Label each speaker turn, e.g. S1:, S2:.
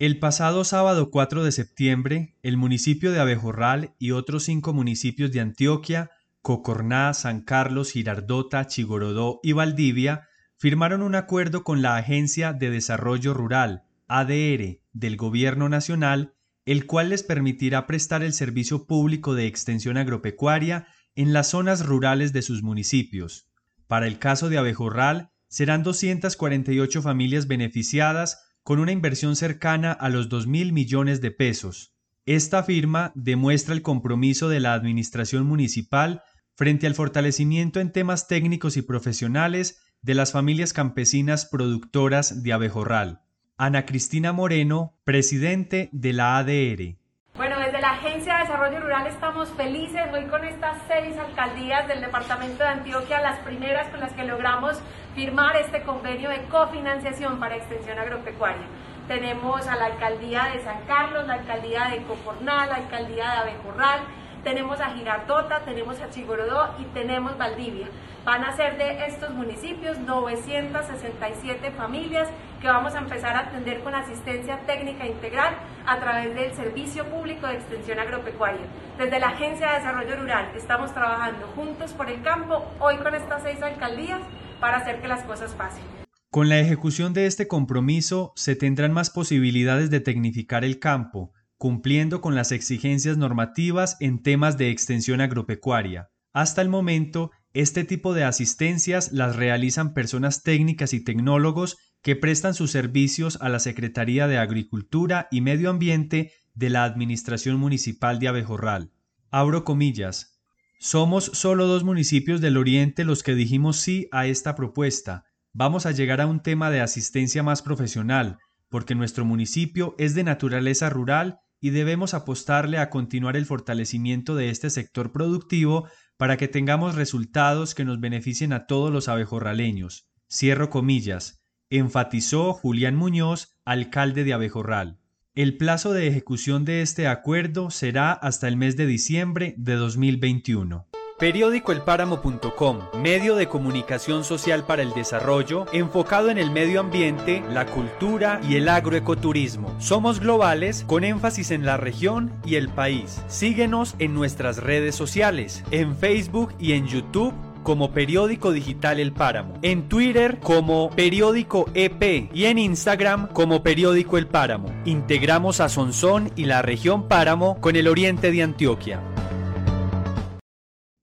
S1: El pasado sábado 4 de septiembre, el municipio de Abejorral y otros cinco municipios de Antioquia, Cocorná, San Carlos, Girardota, Chigorodó y Valdivia, firmaron un acuerdo con la Agencia de Desarrollo Rural, ADR, del Gobierno Nacional, el cual les permitirá prestar el servicio público de extensión agropecuaria en las zonas rurales de sus municipios. Para el caso de Abejorral, serán 248 familias beneficiadas con una inversión cercana a los 2 mil millones de pesos. Esta firma demuestra el compromiso de la Administración Municipal frente al fortalecimiento en temas técnicos y profesionales de las familias campesinas productoras de abejorral. Ana Cristina Moreno, presidente de la ADR.
S2: Bueno, desde la Agencia de Desarrollo Rural estamos felices hoy con estas seis alcaldías del departamento de Antioquia, las primeras con las que logramos firmar este convenio de cofinanciación para extensión agropecuaria. Tenemos a la alcaldía de San Carlos, la alcaldía de Copornal, la alcaldía de Abejorral, tenemos a Girardota, tenemos a Chigorodó y tenemos Valdivia. Van a ser de estos municipios 967 familias que vamos a empezar a atender con asistencia técnica integral a través del Servicio Público de Extensión Agropecuaria. Desde la Agencia de Desarrollo Rural estamos trabajando juntos por el campo, hoy con estas seis alcaldías, para hacer que las cosas pasen.
S1: Con la ejecución de este compromiso se tendrán más posibilidades de tecnificar el campo, cumpliendo con las exigencias normativas en temas de extensión agropecuaria. Hasta el momento, este tipo de asistencias las realizan personas técnicas y tecnólogos que prestan sus servicios a la Secretaría de Agricultura y Medio Ambiente de la Administración Municipal de Abejorral. Abro comillas. Somos solo dos municipios del Oriente los que dijimos sí a esta propuesta. Vamos a llegar a un tema de asistencia más profesional, porque nuestro municipio es de naturaleza rural y debemos apostarle a continuar el fortalecimiento de este sector productivo para que tengamos resultados que nos beneficien a todos los abejorraleños. Cierro comillas, enfatizó Julián Muñoz, alcalde de Abejorral. El plazo de ejecución de este acuerdo será hasta el mes de diciembre de 2021. Periódicoelpáramo.com, medio de comunicación social para el desarrollo, enfocado en el medio ambiente, la cultura y el agroecoturismo. Somos globales con énfasis en la región y el país. Síguenos en nuestras redes sociales, en Facebook y en YouTube como Periódico Digital El Páramo, en Twitter como Periódico EP y en Instagram como Periódico El Páramo. Integramos a Sonsón y la región Páramo con el oriente de Antioquia.